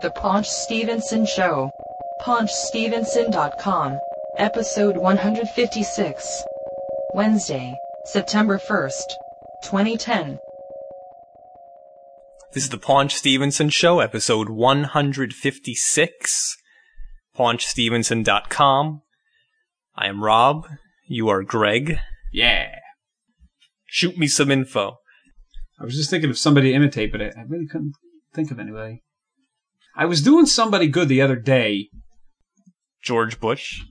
The Paunch Stevenson Show. PaunchStevenson.com. Episode 156. Wednesday, September 1st, 2010. This is the Paunch Stevenson Show, episode 156. PaunchStevenson.com. I am Rob. You are Greg. Yeah. Shoot me some info. I was just thinking of somebody to imitate, but I, I really couldn't think of anybody. I was doing somebody good the other day. George Bush.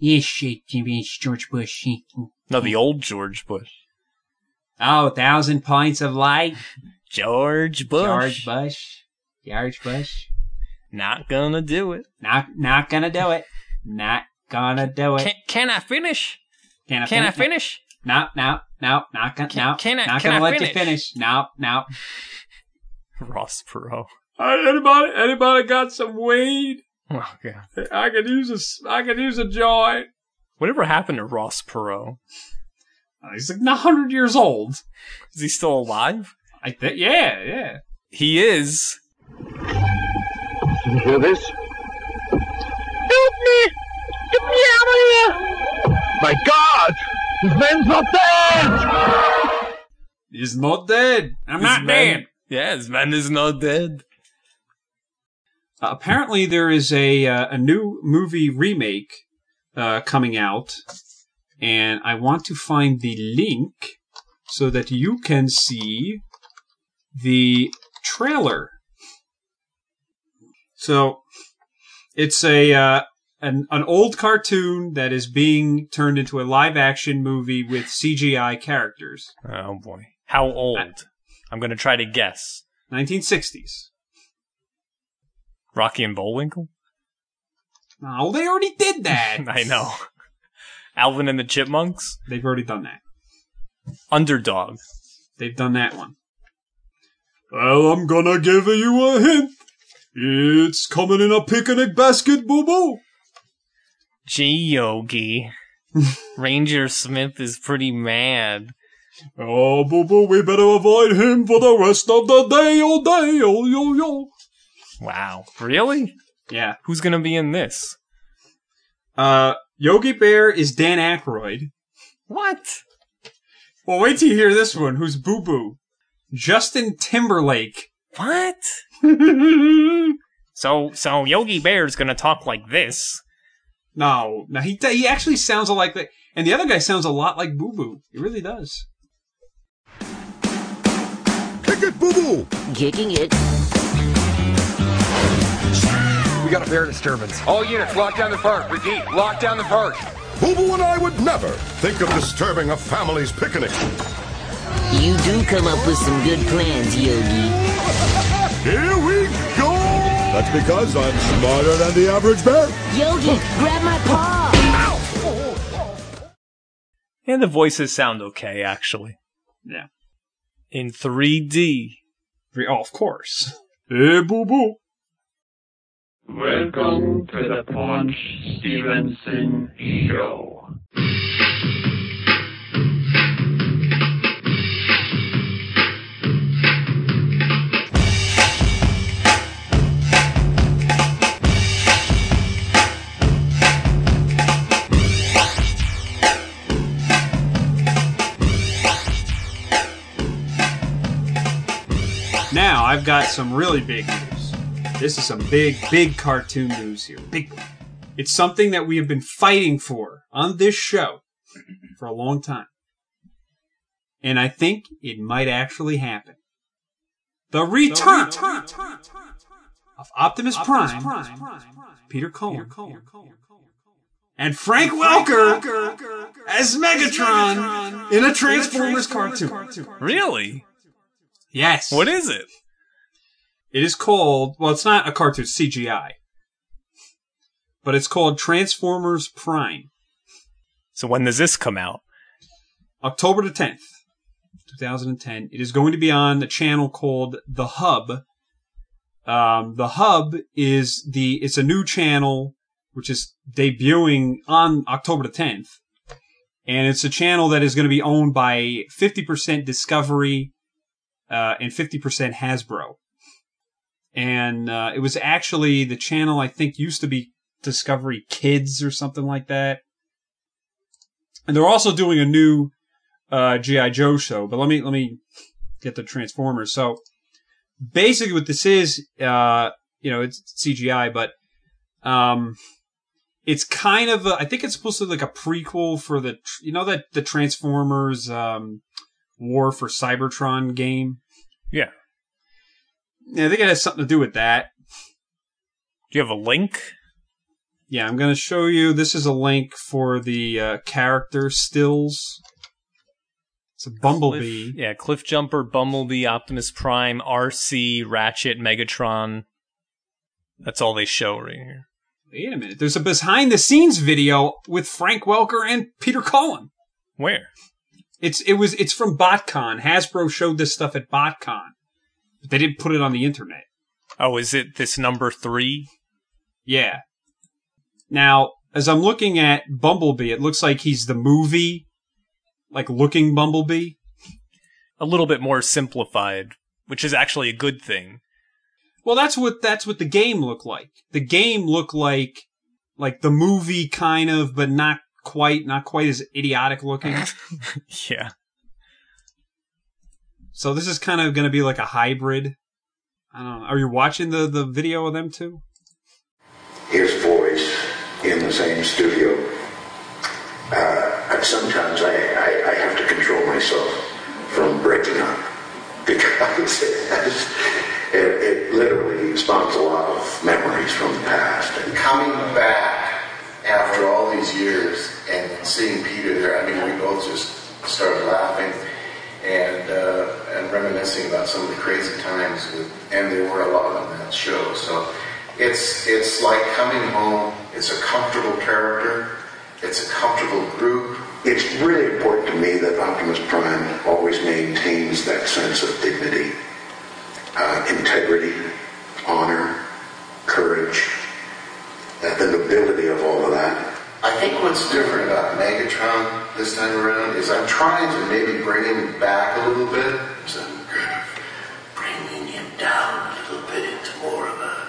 Shit, it's George Bush. No, the old George Bush. Oh, a thousand points of light. George Bush. George Bush. George Bush. Not gonna do it. Not, not gonna do it. Not gonna do it. Can, can I finish? Can I Can I finish? finish? No, no, no, not gonna, Can- no, can I- not can gonna I let finish? you finish. No, no. Ross Perot. Anybody, anybody got some weed? Oh, God. I could use a, s- I could use a joint. Whatever happened to Ross Perot? Uh, he's like 100 years old. Is he still alive? I think, yeah, yeah. He is. Did you hear this? Help me! Get me out of here! My God! This man's not dead! He's not dead. I'm not man- dead. Yeah, his man is not dead. Uh, apparently, there is a uh, a new movie remake uh, coming out, and I want to find the link so that you can see the trailer. So, it's a uh, an an old cartoon that is being turned into a live action movie with CGI characters. Oh boy. How old? I'm gonna try to guess. 1960s. Rocky and Bullwinkle? Oh, they already did that. I know. Alvin and the Chipmunks? They've already done that. Underdog. They've done that one. Well, I'm gonna give you a hint. It's coming in a picnic basket, boo boo. Gee, Yogi. Ranger Smith is pretty mad. Oh, boo boo, we better avoid him for the rest of the day, oh day, oh yo yo. Wow. Really? Yeah. Who's gonna be in this? Uh, Yogi Bear is Dan Aykroyd. What? Well, wait till you hear this one. Who's Boo Boo? Justin Timberlake. What? So, so Yogi Bear's gonna talk like this. No, no, he he actually sounds like that, and the other guy sounds a lot like Boo Boo. He really does. Kick it, boo boo! Kicking it. We got a bear disturbance. All units, lock down the park. Repeat, lock down the park. Boo boo and I would never think of disturbing a family's picnic. You do come up with some good plans, Yogi. Here we go! That's because I'm smarter than the average bear. Yogi, grab my paw! And the voices sound okay, actually. Yeah. In 3D. Three- Oh, of course. Hey, Boo Boo. Welcome to the Paunch Stevenson Show. Now I've got some really big news. This is some big, big cartoon news here. Big. It's something that we have been fighting for on this show for a long time. And I think it might actually happen. The return, of Optimus Prime, Peter Cullen, and Frank Welker as Megatron in a Transformers cartoon. Really? Yes. What is it? It is called, well, it's not a cartoon, it's CGI. But it's called Transformers Prime. So when does this come out? October the 10th, 2010. It is going to be on the channel called The Hub. Um, the Hub is the, it's a new channel which is debuting on October the 10th. And it's a channel that is going to be owned by 50% Discovery, uh, and 50% Hasbro. And uh, it was actually the channel I think used to be Discovery Kids or something like that. And they're also doing a new uh, GI Joe show. But let me let me get the Transformers. So basically, what this is, uh, you know, it's CGI, but um, it's kind of a, I think it's supposed to be like a prequel for the you know that the Transformers um, War for Cybertron game. Yeah. Yeah, I think it has something to do with that. Do you have a link? Yeah, I'm going to show you. This is a link for the uh, character stills. It's a bumblebee. Cliff, yeah, Cliff Jumper, Bumblebee, Optimus Prime, Arcee, Ratchet, Megatron. That's all they show right here. Wait a minute. There's a behind the scenes video with Frank Welker and Peter Cullen. Where? It's it was it's from BotCon. Hasbro showed this stuff at BotCon, but they didn't put it on the internet. Oh, is it this number three? Yeah. Now, as I'm looking at Bumblebee, it looks like he's the movie, like looking Bumblebee. A little bit more simplified, which is actually a good thing. Well, that's what that's what the game looked like. The game looked like like the movie kind of, but not quite, not quite as idiotic looking. yeah. So this is kind of going to be like a hybrid. I don't know. Are you watching the the video of them too? his voice in the same studio. Uh, and sometimes I, I, I have to control myself from breaking up because it, has, it, it literally spawns a lot of memories from the past. And coming back after all these years and seeing Peter there, I mean, we both just started laughing and uh, and reminiscing about some of the crazy times, with, and there were a lot on that show. So it's it's like coming home. It's a comfortable character. It's a comfortable group. It's really important to me that Optimus Prime always maintains that sense of dignity, uh, integrity, honor, courage, uh, the nobility of all of that. I think what's different about Megatron this time around is I'm trying to maybe bring him back a little bit. So I'm kind of bringing him down a little bit into more of a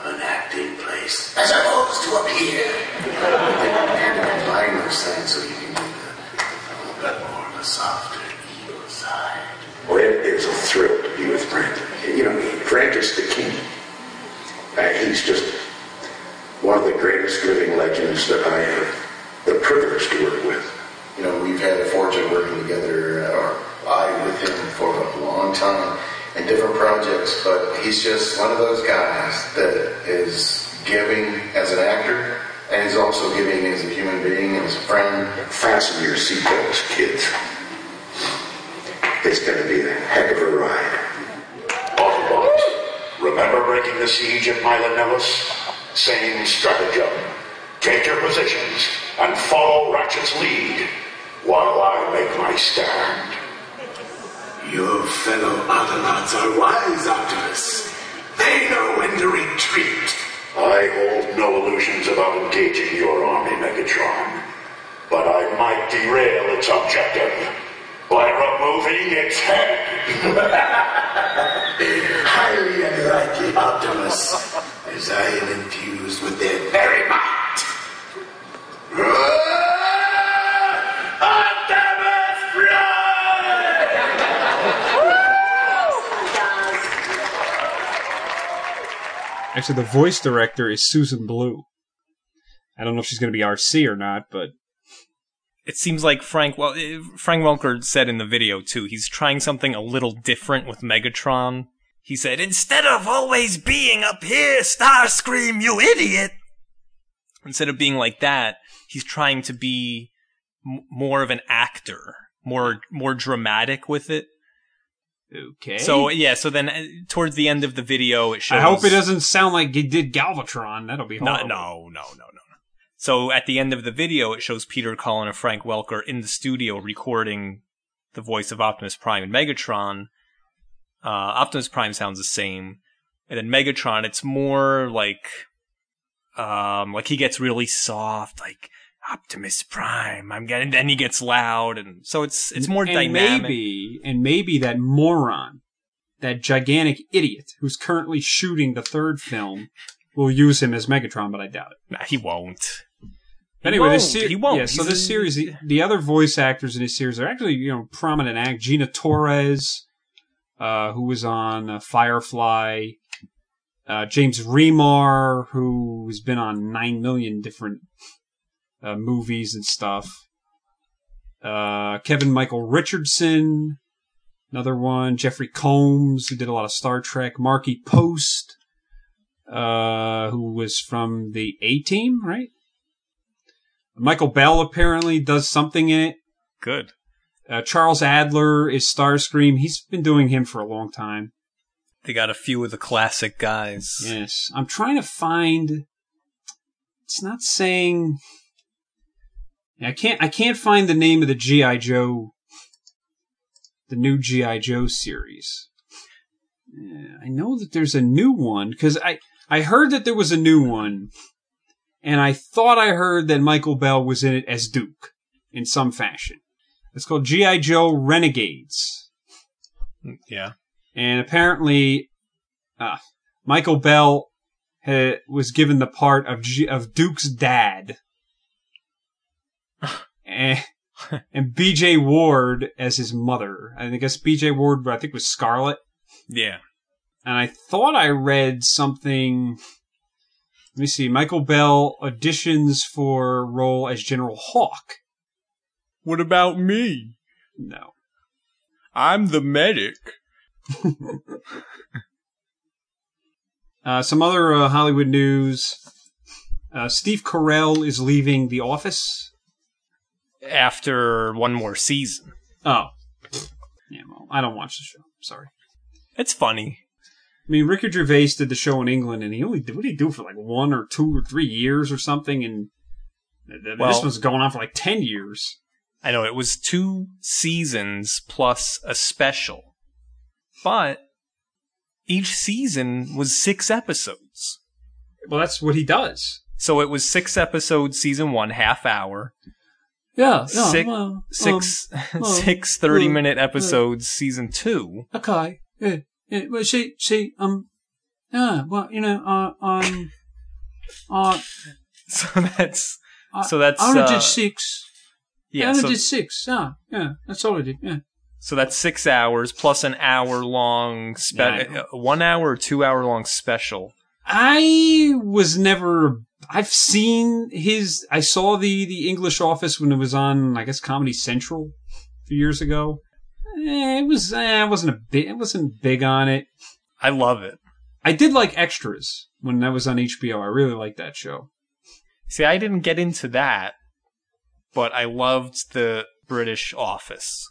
of an acting place, as opposed to up here. to combine those things so you can get a little bit more of a softer, evil side. Well, it is a thrill to be with Frank. You know, Frank is the king. Uh, he's just one of the greatest living legends that I have the privilege to work with. You know, we've had the fortune working together, uh, or I with him for a long time in different projects, but he's just one of those guys that is giving as an actor, and he's also giving as a human being and as a friend. Fasten your seatbelts, kids. It's going to be a heck of a ride. Autobots, remember breaking the siege at Milanellis? Same stratagem. Take your positions and follow Ratchet's lead while I make my stand. Your fellow Autobots are wise, Optimus. They know when to retreat. I hold no illusions about engaging your army, Megatron. But I might derail its objective by removing its head. Highly unlikely, Optimus, as I am infused with their very might. Optimus Actually, the voice director is Susan Blue. I don't know if she's going to be Arcee or not, but It seems like Frank well eh, Frank Welker said in the video too. He's trying something a little different with Megatron. He said, "Instead of always being up here, Starscream, you idiot." Instead of being like that, he's trying to be m- more of an actor, more more dramatic with it. okay. So yeah, so then uh, towards the end of the video, it shows. I hope it doesn't sound like he did Galvatron. That'll be horrible. no, no, no, no, no. So at the end of the video, it shows Peter Cullen and Frank Welker in the studio recording the voice of Optimus Prime and Megatron. Uh, Optimus Prime sounds the same, and then Megatron, it's more like, um, like he gets really soft, like Optimus Prime. I'm getting, then he gets loud, and so it's it's more and dynamic. Maybe and maybe that moron that gigantic idiot who's currently shooting the third film will use him as Megatron, but I doubt it. Nah, he won't. But anyway, won't. this ser- He won't. Yeah, so this a- series, the, the other voice actors in this series are actually you know prominent act. Gina Torres, uh, who was on uh, Firefly. Uh, James Remar, who has been on nine million different uh, movies and stuff. Uh, Kevin Michael Richardson, another one. Jeffrey Combs, who did a lot of Star Trek. Markie Post, who was from the A Team, right? Michael Bell apparently does something in it. Good. Uh, Charles Adler is Starscream. He's been doing him for a long time. They got a few of the classic guys. Yes. I'm trying to find. It's not saying. I can't. I can't find the name of the GI Joe. The new GI Joe series. Yeah, I know that there's a new one because I I heard that there was a new one, and I thought I heard that Michael Bell was in it as Duke in some fashion. It's called GI Joe Renegades Yeah. and apparently, uh, Michael Bell ha- was given the part of G- of Duke's dad, and, and B.J. Ward as his mother. I guess B.J. Ward, I think, was Scarlet. Yeah. And I thought I read something. Let me see. Michael Bell auditions for role as General Hawk. What about me? No. I'm the medic. Uh, some other uh, Hollywood news. Uh, Steve Carell is leaving The Office. After one more season. Oh. Yeah, well, I don't watch the show. Sorry. It's funny. I mean, Ricky Gervais did the show in England, and he only did, what did he do for like one or two or three years or something? And th- th- this Well- was going on for like 10 years. I know it was two seasons plus a special. But each season was six episodes. Well, that's what he does. So it was six episodes, season one, half hour. Yeah, Six, six, six 30 minute episodes, season two. Okay. Yeah, yeah. Well, see, see, um, yeah, well, you know, uh, um, uh, So that's, I, so that's, I only uh, did six. I yeah, only so, did six. Yeah, yeah, that's all I did. Yeah. so that's six hours plus an hour long, spe- Yeah, I uh, one hour or two hour long special. I was never. I've seen his. I saw the the English Office when it was on, I guess, Comedy Central a few years ago. Eh, it was. Eh, I wasn't a bit. It wasn't big on it. I love it. I did like Extras when that was on HBO. I really liked that show. See, I didn't get into that, but I loved the British Office.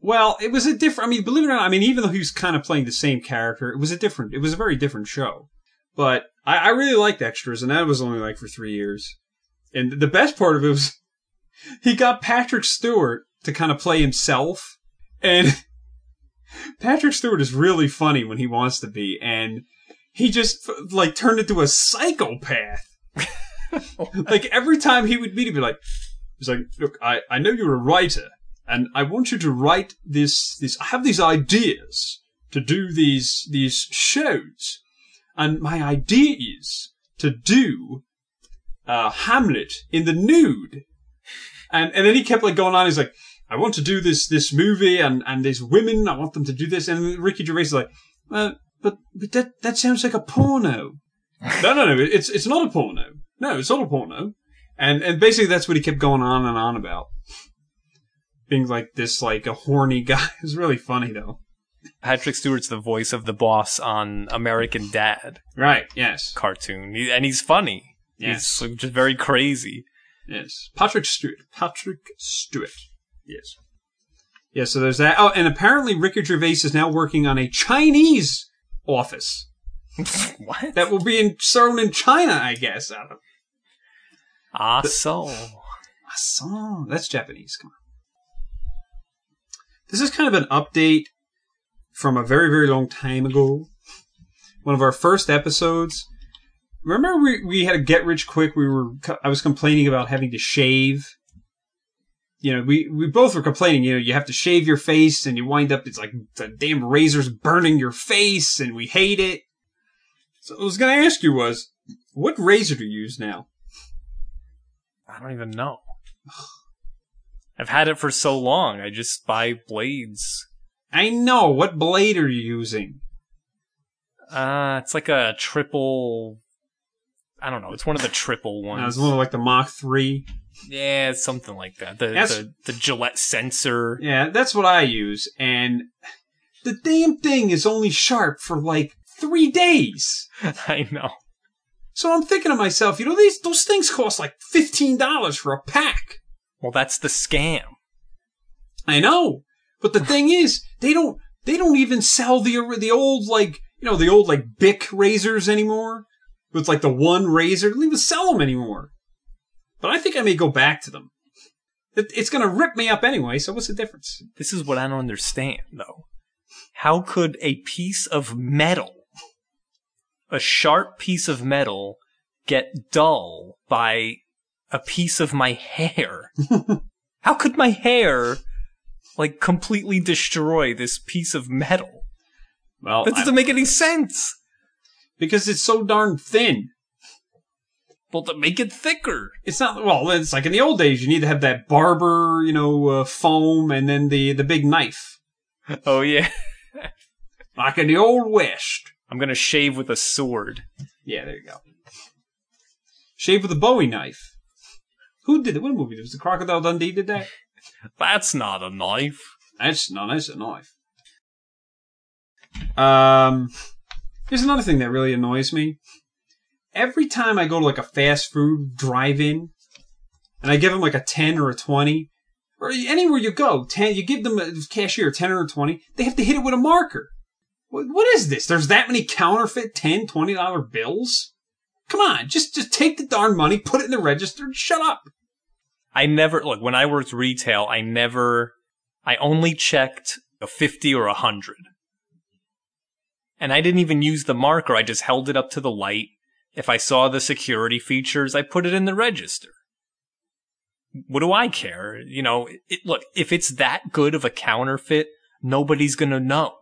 Well, it was a different. I mean, believe it or not, I mean, even though he was kind of playing the same character, it was a different. It was a very different show. But I, I really liked Extras, and that was only like for three years. And the best part of it was he got Patrick Stewart to kind of play himself, and Patrick Stewart is really funny when he wants to be, and he just like turned into a psychopath. like every time he would meet, he'd be like, "He's like, look, I, I know you're a writer, and I want you to write this this. I have these ideas to do these these shows, and my idea is to do uh, Hamlet in the nude." And and then he kept like going on. He's like, "I want to do this this movie, and and these women. I want them to do this." And Ricky Gervais is like, "Well, but but that that sounds like a porno." no, no, no. It's it's not a porno. No, it's not a porno. And and basically that's what he kept going on and on about. Being like this like a horny guy. It was really funny though. Patrick Stewart's the voice of the boss on American Dad Right, yes. cartoon, He- and he's funny. Yes. He's just very crazy. Yes. Patrick Stewart. Patrick Stewart. Yes. Yeah, so there's that. Oh, and apparently Ricky Gervais is now working on a Chinese office. what? That will be in, thrown in China, I guess. I don't Ah, so. Ah, so that's Japanese. Come on. This is kind of an update from a very, very long time ago. One of our first episodes. Remember we, we had a get rich quick. We were, I was complaining about having to shave you know, we, we both were complaining, you know, you have to shave your face and you wind up, it's like the damn razor's burning your face and we hate it. So what I was going to ask you was, what razor do you use now? I don't even know. I've had it for so long. I just buy blades. I know. What blade are you using? Uh, it's like a triple. I don't know. It's one of the triple ones. Uh, it's one of like the Mach 3. Yeah, something like that. The, the the Gillette sensor. Yeah, that's what I use. And the damn thing is only sharp for like three days. I know. So I'm thinking to myself, you know, these those things cost like fifteen dollars for a pack. Well, that's the scam. I know, but the thing is, they don't they don't even sell the the old like you know the old like Bic razors anymore. With like the one razor, they don't even sell them anymore. But I think I may go back to them. It, it's gonna rip me up anyway. So what's the difference? This is what I don't understand, though. How could a piece of metal, a sharp piece of metal, get dull by a piece of my hair? How could my hair, like, completely destroy this piece of metal? Well, That doesn't I- make any sense. because it's so darn thin. Well, to make it thicker. It's not well. It's like in the old days, you need to have that barber, you know, uh, foam, and then the the big knife, Oh, yeah. like in the old west. I'm gonna shave with a sword. Yeah, there you go. Shave with a Bowie knife. Who did it? What movie? Was the Crocodile Dundee did that? That's not a knife. That's no, that's a knife. Um, here's another thing that really annoys me. Every time I go to like a fast food drive-in, and I give them like a ten or a twenty, or anywhere you go, ten, you give them a cashier a ten or a twenty, they have to hit it with a marker. What, is this? There's that many counterfeit ten, twenty dollar bills. Come on, just just take the darn money, put it in the register, and shut up. I never look when I worked retail. I never, I only checked a fifty or a hundred, and I didn't even use the marker. I just held it up to the light. If I saw the security features, I put it in the register. What do I care? You know, it, look, if it's that good of a counterfeit, nobody's gonna know.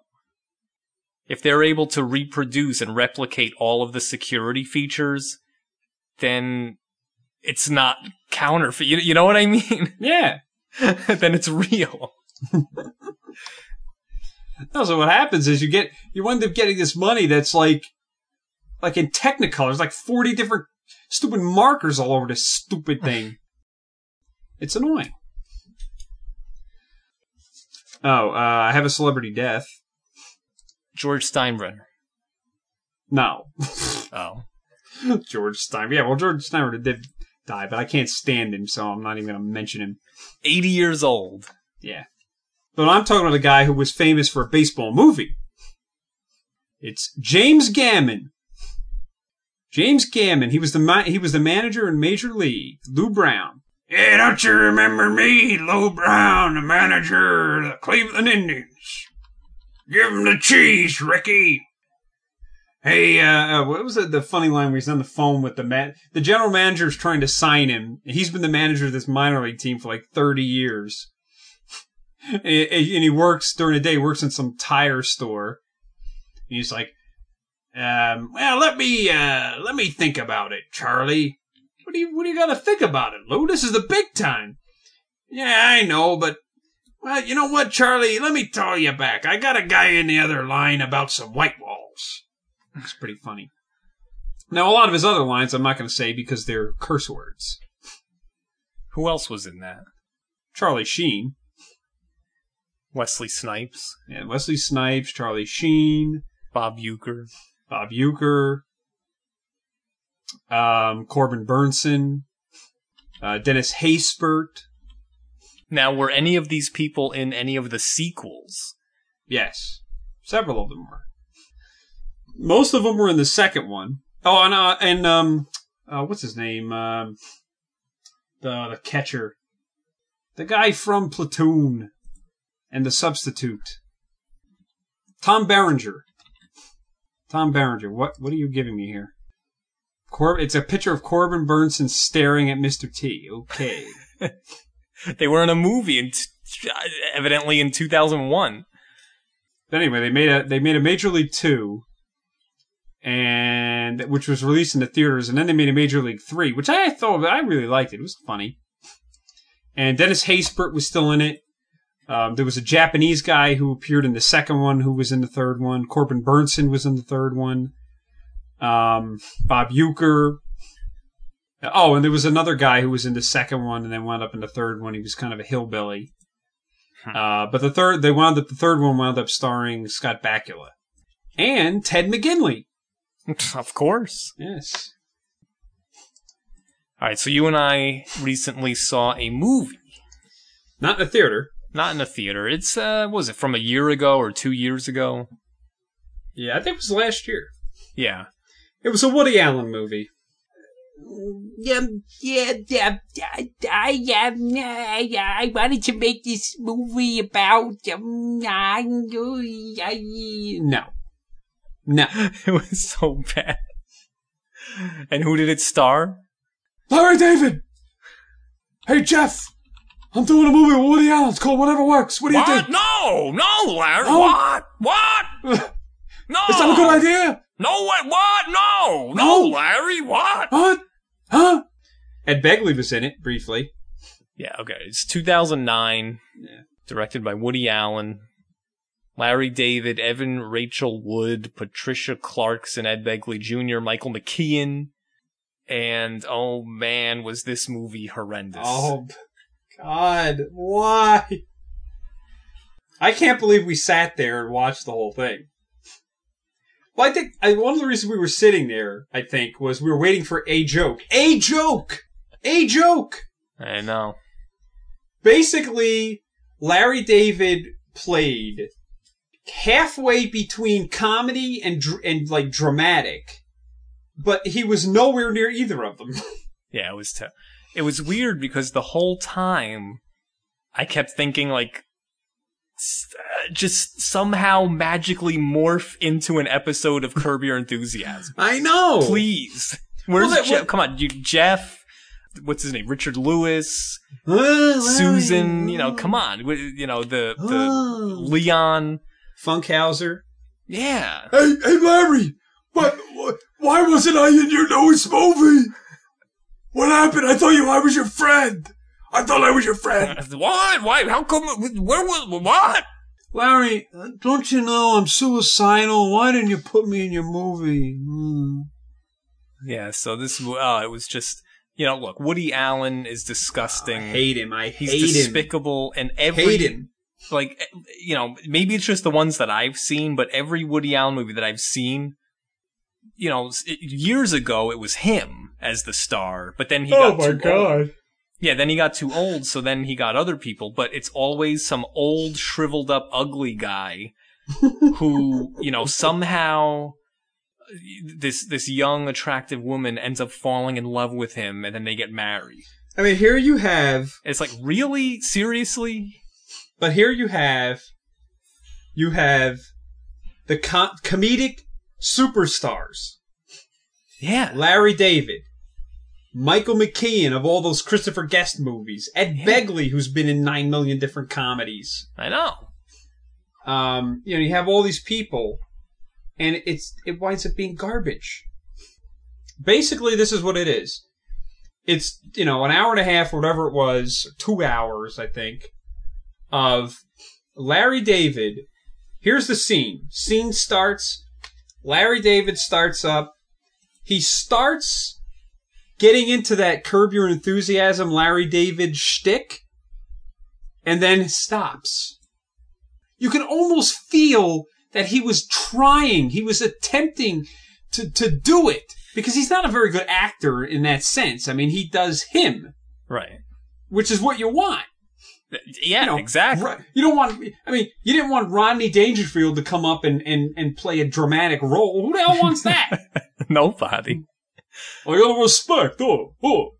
If they're able to reproduce and replicate all of the security features, then it's not counterfeit. You, you know what I mean? Yeah. then it's real. No, so what happens is you get you wind up getting this money that's like like in Technicolor, like forty different stupid markers all over this stupid thing. it's annoying. Oh, uh, I have a celebrity death. George Steinbrenner. No, Oh. George Steinbrenner. Yeah, well, George Steinbrenner did die, but I can't stand him, so I'm not even going to mention him. 80 years old. Yeah. But I'm talking about a guy who was famous for a baseball movie. It's James Gammon. James Gammon. He was the ma- he was the manager in Major League. Lou Brown. Hey, don't you remember me, Lou Brown, the manager of the Cleveland Indians? Give him the cheese, Ricky. Hey, uh, uh, what was it, the funny line where he's on the phone with the man? The general manager is trying to sign him. He's been the manager of this minor league team for like 30 years. and, and he works during the day, works in some tire store. And he's like, um, well, let me, uh, let me think about it, Charlie. What do you, what do you gotta think about it, Lou? This is the big time. Yeah, I know, but, well, you know what, Charlie? Let me tell you back. I got a guy in the other line about some white walls. It's pretty funny. Now, a lot of his other lines I'm not going to say because they're curse words. Who else was in that? Charlie Sheen. Wesley Snipes. Yeah, Wesley Snipes, Charlie Sheen, Bob Uecker. Bob Uecker, um, Corbin Bernsen, uh, Dennis Haysbert. Now, were any of these people in any of the sequels? Yes, several of them were. Most of them were in the second one. Oh, and uh, and um, uh, what's his name? Um, the the catcher, the guy from Platoon, and the substitute. Tom Berenger. Tom Berenger. What what are you giving me here? Cor- it's a picture of Corbin Bernsen staring at Mr. T. Okay. They were in a movie, in t- evidently in 2001. But anyway, they made a they made a Major League Two, and which was released in the theaters, and then they made a Major League Three, which I thought I really liked it. It was funny. And Dennis Haysbert was still in it. Um, there was a Japanese guy who appeared in the second one, who was in the third one. Corbin Bernsen was in the third one. Um, Bob Uecker. Oh, and there was another guy who was in the second one and then wound up in the third one. He was kind of a hillbilly. Uh, but the third, they wound up, the third one wound up starring Scott Bakula and Ted McGinley. Of course. Yes. All right, so you and I recently saw a movie. Not in a theater. Not in a theater. It's uh what was it from a year ago or 2 years ago? Yeah, I think it was last year. Yeah. It was a Woody Allen movie. Yeah, yeah, yeah, I, I, um, I, I wanted to make this movie about, um, I, I, No. No. it was so bad. And who did it star? Larry David! Hey, Jeff! I'm doing a movie with Woody Allen. It's called Whatever Works. What do you what? think? No, no, Larry. Oh. What? What? No. Is that a good idea? No, what? What? No, no, No. Larry. What? What? Huh? Ed Begley was in it briefly. Yeah, okay. It's 2009. Directed by Woody Allen. Larry David, Evan Rachel Wood, Patricia Clarkson, Ed Begley Jr., Michael McKean. And oh man, was this movie horrendous. Oh, God. Why? I can't believe we sat there and watched the whole thing. Well, I think I, one of the reasons we were sitting there, I think, was we were waiting for a joke. A joke! A joke! I know. Basically, Larry David played halfway between comedy and dr- and like dramatic, but he was nowhere near either of them. Yeah, it was t- it was weird because the whole time I kept thinking like just somehow magically morph into an episode of Curb Your Enthusiasm. I know. Please. Where's Well, that- Jeff? what- Come on, you Jeff. What's his name? Richard Lewis, uh, Susan. You know, come on. You know the the Oh. Leon. Funkhouser. Yeah. Hey, hey, Larry! What? Why wasn't I in your newest movie? What happened? I thought you I was your friend. I thought I was your friend. What? Why? How come? Where was what? Larry, uh, don't you know I'm suicidal? Why didn't you put me in your movie? Hmm. Yeah. So this. Uh, it was just. You know, look. Woody Allen is disgusting. I hate him. I He's hate him. despicable, and every Hate him. like eh, you know maybe it's just the ones that I've seen, but every Woody Allen movie that I've seen, you know, years ago it was him as the star, but then he Oh got my too God. old. Yeah, then he got too old, so then he got other people, but it's always some old, shriveled up, ugly guy who, you know, somehow uh, this this young, attractive woman ends up falling in love with him, and then they get married. I mean, here you have, It's like, really, seriously? but here you have, you have the com- comedic superstars. Yeah. Larry David, Michael McKean of all those Christopher Guest movies, Ed Begley, who's been in nine million different comedies. I know. Um, you know, you have all these people, and it's it winds up being garbage. Basically, this is what it is. It's you know an hour and a half, or whatever it was, two hours, I think, of Larry David. Here's the scene. Scene starts. Larry David starts up. He starts getting into that curb your enthusiasm Larry David shtick, and then stops you can almost feel that he was trying, he was attempting to, to do it because he's not a very good actor in that sense. I mean, he does him, Right. which is what you want. Yeah, You know, exactly. You don't want, I mean, you didn't want Rodney Dangerfield to come up and, and, and play a dramatic role. Who the hell wants that? Nobody. I gotta respect, oh, oh.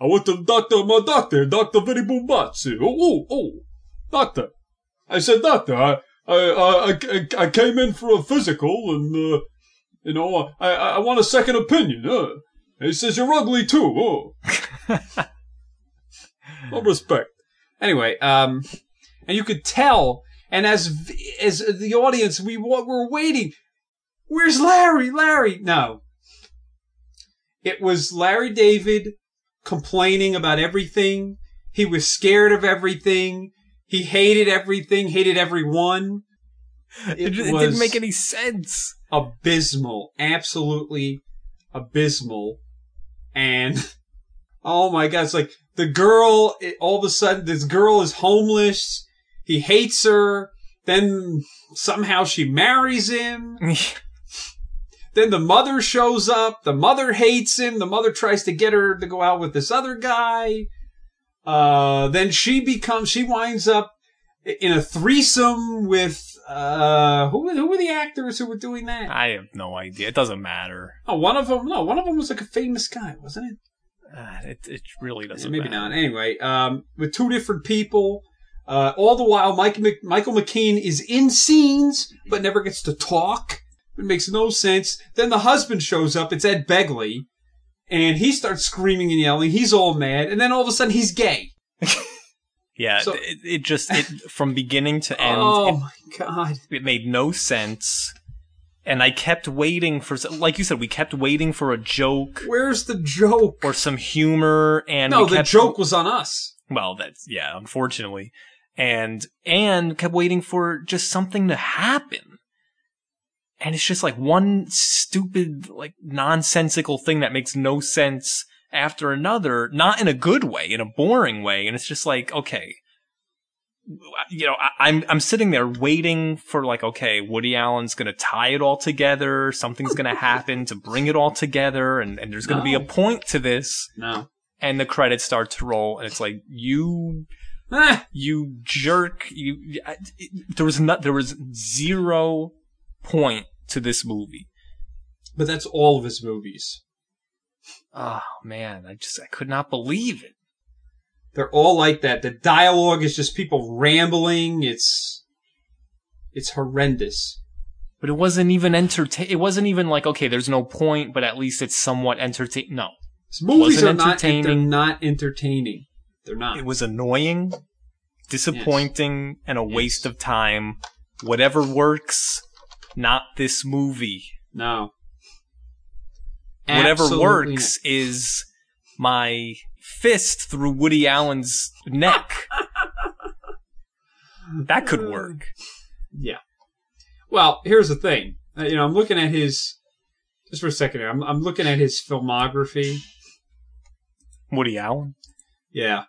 I went to doctor, my doctor, Dr. Vinny Bumbatsi. Oh, oh, oh, doctor. I said, doctor, I, I, I, I, I came in for a physical and, uh, you know, I, I I want a second opinion, huh? He says, you're ugly too, oh. no respect. Anyway, um, and you could tell, and as as the audience, we were waiting. Where's Larry? Larry? No. It was Larry David complaining about everything. He was scared of everything. He hated everything, hated everyone. It, It, it didn't make any sense. abysmal, absolutely abysmal. And oh my god, it's like the girl. It, all of a sudden, this girl is homeless. He hates her. Then somehow she marries him. then the mother shows up. The mother hates him. The mother tries to get her to go out with this other guy. Uh, then she becomes. She winds up in a threesome with uh who who were the actors who were doing that? I have no idea. It doesn't matter. Oh, one of them. No, one of them was like a famous guy, wasn't it? Uh, it it really doesn't. Maybe matter. not. Anyway, um, with two different people. Uh, all the while, Mike Mc- Michael McKean is in scenes but never gets to talk. It makes no sense. Then the husband shows up. It's Ed Begley, and he starts screaming and yelling. He's all mad, and then all of a sudden he's gay. Yeah, So- it, it just it from beginning to end. oh it, my god! it made no sense. And I kept waiting for, like you said, we kept waiting for a joke Where's the joke? or some humor. And no, the joke was on us. Well, that's yeah, unfortunately, and and kept waiting for just something to happen. And it's just like one stupid, like nonsensical thing that makes no sense after another, not in a good way, in a boring way. And it's just like, okay, you know, I, I'm I'm sitting there waiting for like, okay, Woody Allen's gonna tie it all together, something's gonna happen to bring it all together, and and there's gonna be a point to this No. and the credits start to roll, and it's like you, Ah, you jerk, you. I- There was not, there was zero point to this movie. but that's all of his movies. Oh man, I just I could not believe it. They're all like that. The dialogue is just people rambling. It's it's horrendous. But it wasn't even entertain. It wasn't even like okay, there's no point, but at least it's somewhat entertain. No, His movies Wasn't are not entertaining. They're not entertaining. They're not. it was annoying, disappointing, and a waste of time. Whatever works, not this movie. no. whatever Absolutely works is my fist through Woody Allen's neck. that could work. Yeah. Well, here's the thing. Uh, you know, I'm looking at his. Just for a second here. I'm, I'm looking at his filmography. Woody Allen. Yeah.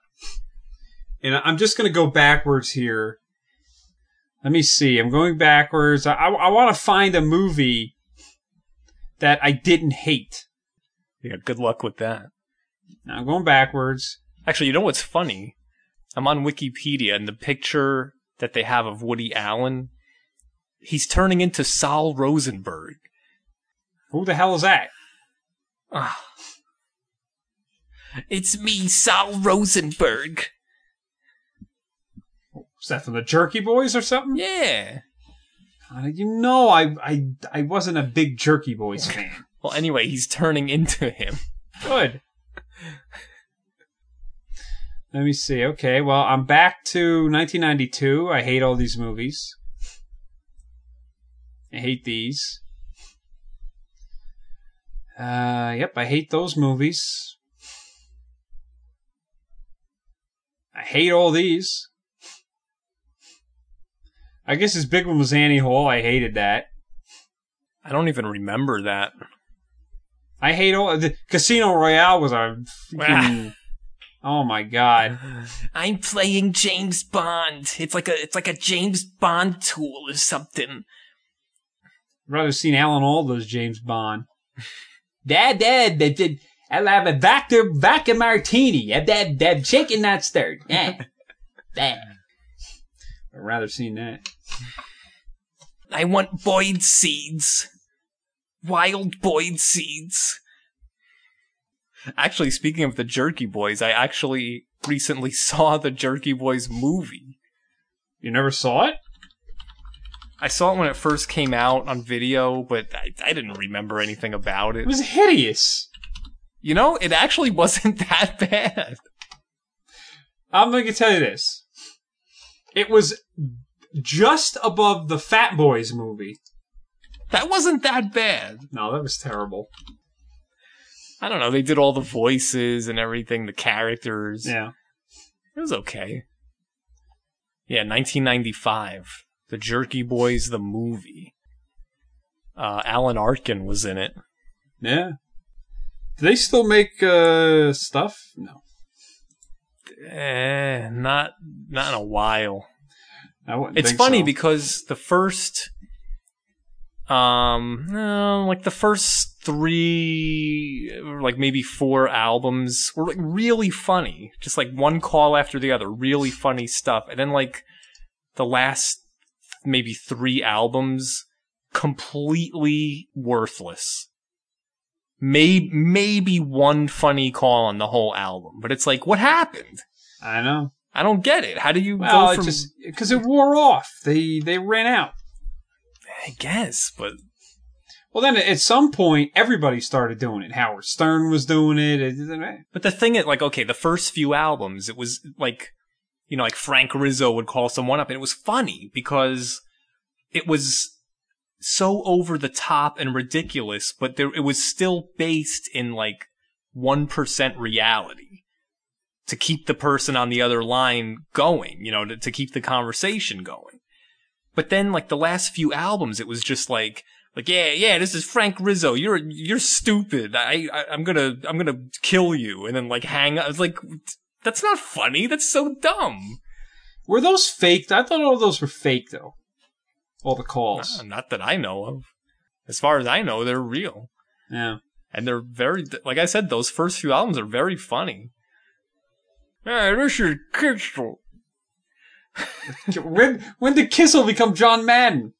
And I'm just going to go backwards here. Let me see. I'm going backwards. I, I, I want to find a movie that I didn't hate. Yeah, good luck with that. Now I'm going backwards. Actually, you know what's funny? I'm on Wikipedia and the picture that they have of Woody Allen, he's turning into Sol Rosenberg. Who the hell is that? Ah. It's me, Sol Rosenberg. Is that from the Jerky Boys or something? Yeah. God, you know, I, I, I wasn't a big Jerky Boys fan. Well, anyway, he's turning into him. Good. Let me see. Okay, well, I'm back to 1992. I hate all these movies. I hate these. Uh, yep, I hate those movies. I hate all these. I guess his big one was Annie Hall. I hated that. I don't even remember that. I hate all the Casino Royale was a freaking. oh my god! I'm playing James Bond. It's like a it's like a James Bond tool or something. I'd rather seen Alan Alda's James Bond. Dad, Dad, Dad, Dad, I'll have a vodka vodka martini. Dad, Dad, Dad, shaken not stirred. Yeah. Dad. I'd rather seen that. I want Boyd seeds. Wild Boyd seeds. Actually, speaking of the Jerky Boys, I actually recently saw the Jerky Boys movie. You never saw it? I saw it when it first came out on video, but I, I didn't remember anything about it. It was hideous. You know, it actually wasn't that bad. I'm going to tell you this. It was just above the Fat Boys movie. That wasn't that bad. No, that was terrible. I don't know. They did all the voices and everything, the characters. Yeah. It was okay. Yeah, 1995. The Jerky Boys, the movie. Uh, Alan Arkin was in it. Yeah. Do they still make uh, stuff? No. Eh, not not in a while. It's funny so. because the first, um, no, like the first three, like maybe four albums were like really funny, just like one call after the other, really funny stuff, and then like the last maybe three albums, completely worthless. Maybe maybe one funny call on the whole album, but it's like, what happened? I know. I don't get it. How do you Well, go from? because it wore off. They they ran out. I guess, but Well, then at some point, everybody started doing it. Howard Stern was doing it. It- But the thing is, like, okay, the first few albums, it was like, you know, like Frank Rizzo would call someone up, and it was funny because it was so over the top and ridiculous, but there it was still based in like one percent reality to keep the person on the other line going, you know, to, to keep the conversation going. But then, like the last few albums, it was just like, like yeah, yeah, this is Frank Rizzo. You're you're stupid. I, I I'm gonna I'm gonna kill you, and then like hang up. I was like, that's not funny. That's so dumb. were those faked? I thought all those were fake though. All the calls. Uh, Not that I know of. As far as I know, they're real, Yeah. and they're very like I said. Those first few albums are very funny. Hey, this is Kissel. when when did Kissel become John Madden?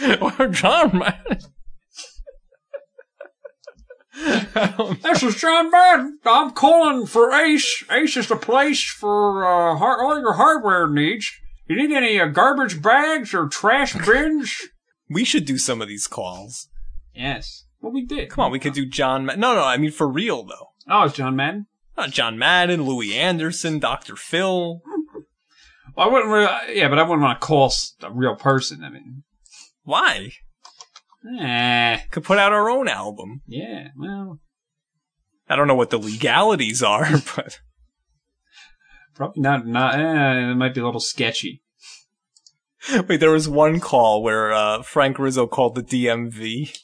or John Madden. This is John Madden. I'm calling for Ace. Ace is the place for uh, har- all your hardware needs. You need any uh, garbage bags or trash bins? We should do some of these calls. yes. Well, we did. Come on, we could do John. Ma- no, no, I mean for real though. Oh, it's John Madden. Not John Madden, Louie Anderson, Dr. Phil. Well, I wouldn't. Really, yeah, but I wouldn't want to call a real person. I mean, Why? eh, Could put out our own album. yeah. Well, I don't know what the legalities are, but probably not. Not. Eh, it might be a little sketchy. wait, there was one call where uh, Frank Rizzo called the DMV.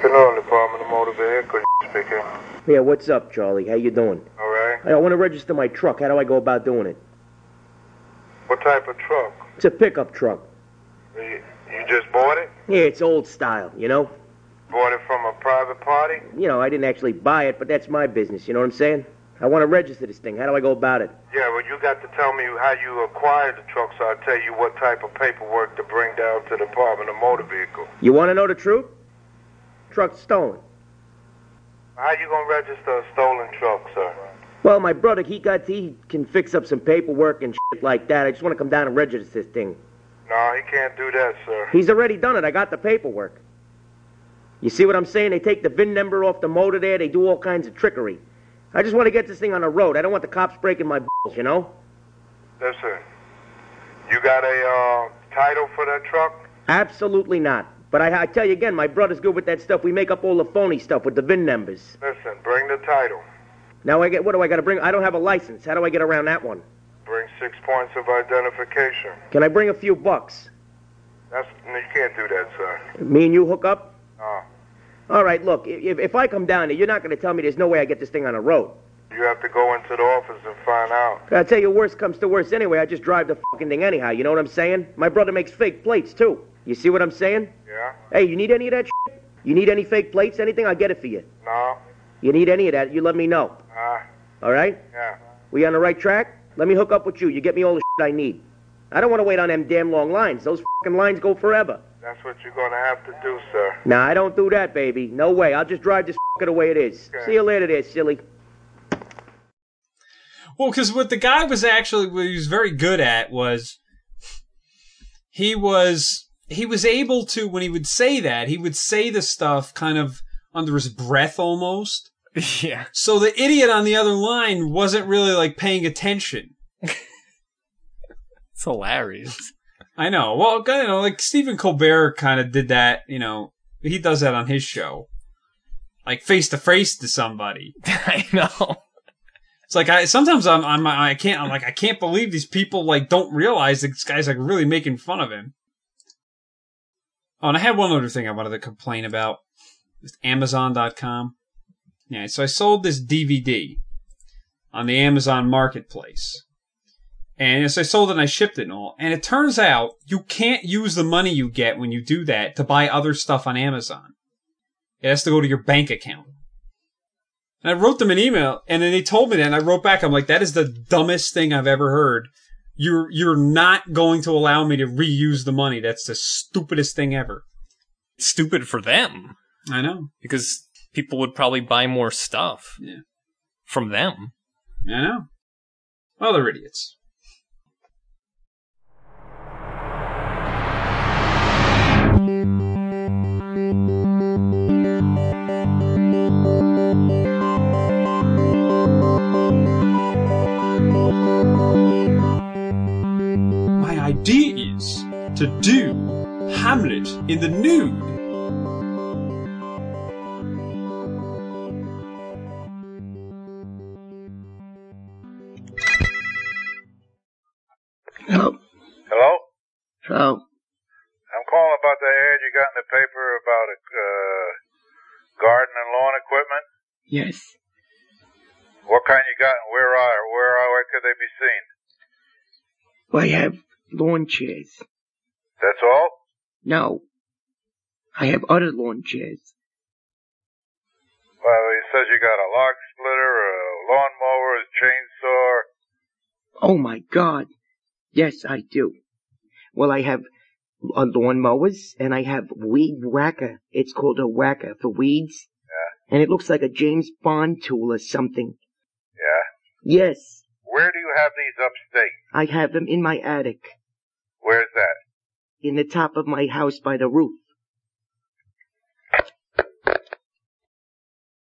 Afternoon, Department of Motor Vehicle speaking. Yeah, what's up, Charlie? How you doing? All right. I want to register my truck. How do I go about doing it? What type of truck? It's a pickup truck. You, you just bought it? Yeah, it's old style, you know? Bought it from a private party? You know, I didn't actually buy it, but that's my business, you know what I'm saying? I want to register this thing. How do I go about it? Yeah, well, you got to tell me how you acquired the truck so I'll tell you what type of paperwork to bring down to the Department of Motor Vehicle. You want to know the truth? Truck's stolen. How you going to register a stolen truck, sir? Well, my brother, he got he can fix up some paperwork and shit like that. I just want to come down and register this thing. No, he can't do that, sir. He's already done it. I got the paperwork. You see what I'm saying? They take the VIN number off the motor there. They do all kinds of trickery. I just want to get this thing on the road. I don't want the cops breaking my balls, you know? Listen, you got a uh, title for that truck? Absolutely not. But I, I tell you again, my brother's good with that stuff. We make up all the phony stuff with the VIN numbers. Listen, bring the title. Now I get what do I got to bring? I don't have a license. How do I get around that one? Bring six points of identification. Can I bring a few bucks? That's you can't do that, sir. Me and you hook up? No. All right, look, if, if I come down there, you're not going to tell me there's no way I get this thing on the road. You have to go into the office and find out. I'll tell you, worst comes to worst anyway. I just drive the fucking thing anyhow. You know what I'm saying? My brother makes fake plates, too. You see what I'm saying? Yeah? Hey, you need any of that shit? You need any fake plates, anything? I'll get it for you. No? You need any of that, you let me know. Ah, All right? yeah. We on the right track? Let me hook up with you. You get me all the shit I need. I don't want to wait on them damn long lines. Those fucking lines go forever. That's what you're gonna have to do, sir. Nah, I don't do that, baby. No way. I'll just drive this fucker the way it is. Okay. See you later there, silly. Well, because what the guy was actually what he was very good at was he was he was able to when he would say that he would say the stuff kind of under his breath almost. Yeah. So the idiot on the other line wasn't really like paying attention. It's hilarious. I know. Well, you know, like Stephen Colbert kind of did that. You know, he does that on his show, like face to face to somebody. I know. It's like I sometimes I'm, I'm I can't I'm like I can't believe these people like don't realize this guy's like really making fun of him. Oh, and I had one other thing I wanted to complain about. It's Amazon.com. Yeah, so I sold this DVD on the Amazon Marketplace. And so I sold it and I shipped it and all. And it turns out you can't use the money you get when you do that to buy other stuff on Amazon. It has to go to your bank account. And I wrote them an email and then they told me that and I wrote back, I'm like, that is the dumbest thing I've ever heard. You're, you're not going to allow me to reuse the money. That's the stupidest thing ever. Stupid for them. I know. Because people would probably buy more stuff. Yeah. From them. I know. Well, they're idiots. Idea is to do Hamlet in the nude. Hello. Hello? Hello. I'm calling about the ad you got in the paper about a uh, garden and lawn equipment. Yes. What kind you got and where are where are where could they be seen? Well, I have lawn chairs. That's all? No. I have other lawn chairs. Well, he says you got a log splitter, a lawnmower, a chainsaw. Oh my God. Yes, I do. Well, I have uh, lawn mowers and I have weed whacker. It's called a whacker for weeds. Yeah. And it looks like a James Bond tool or something. Yeah. Yes, Where do you have these upstate? I have them in my attic. Where's that? In the top of my house by the roof.